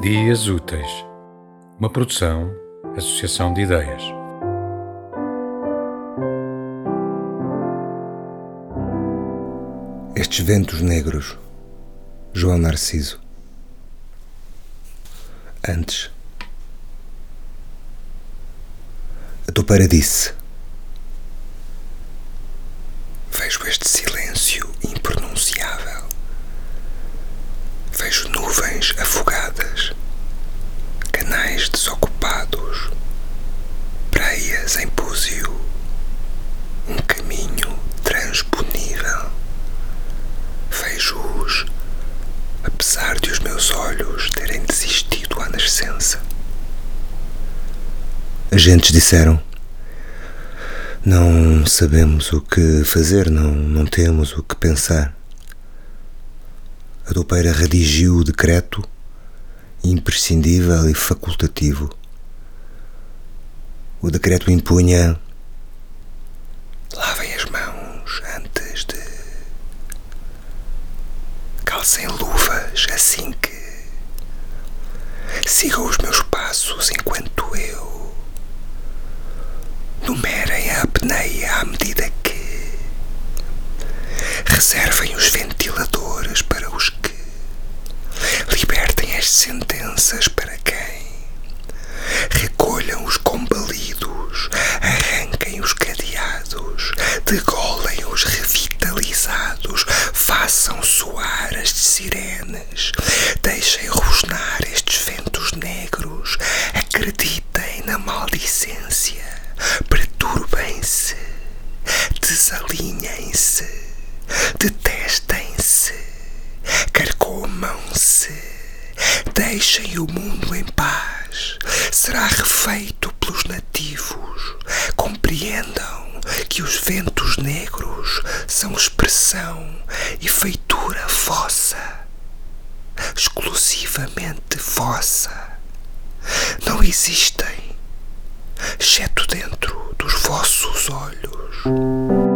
Dias Úteis, uma produção, associação de ideias. Estes ventos negros, João Narciso. Antes, a topeira disse: Vejo este silêncio Nuvens afogadas, canais desocupados, praias em púzio, um caminho transponível. Vejo-os, apesar de os meus olhos terem desistido à nascença. Agentes disseram: Não sabemos o que fazer, não, não temos o que pensar. A dopeira redigiu o decreto imprescindível e facultativo. O decreto impunha: lavem as mãos antes de. calcem luvas assim que. sigam os meus passos enquanto eu. numerem a apneia à medida que. reservem os ventiladores para os as sentenças para quem. recolham os combalidos, arranquem os cadeados, degolem os revitalizados, façam soar as sirenes, deixem rosnar estes ventos negros, acreditem na maldicência, perturbem-se, desalinhem-se, detestem-se, carcomam-se, deixem o mundo em paz, será refeito pelos nativos, compreendam que os ventos negros são expressão e feitura vossa, exclusivamente vossa. Não existem, exceto dentro dos vossos olhos.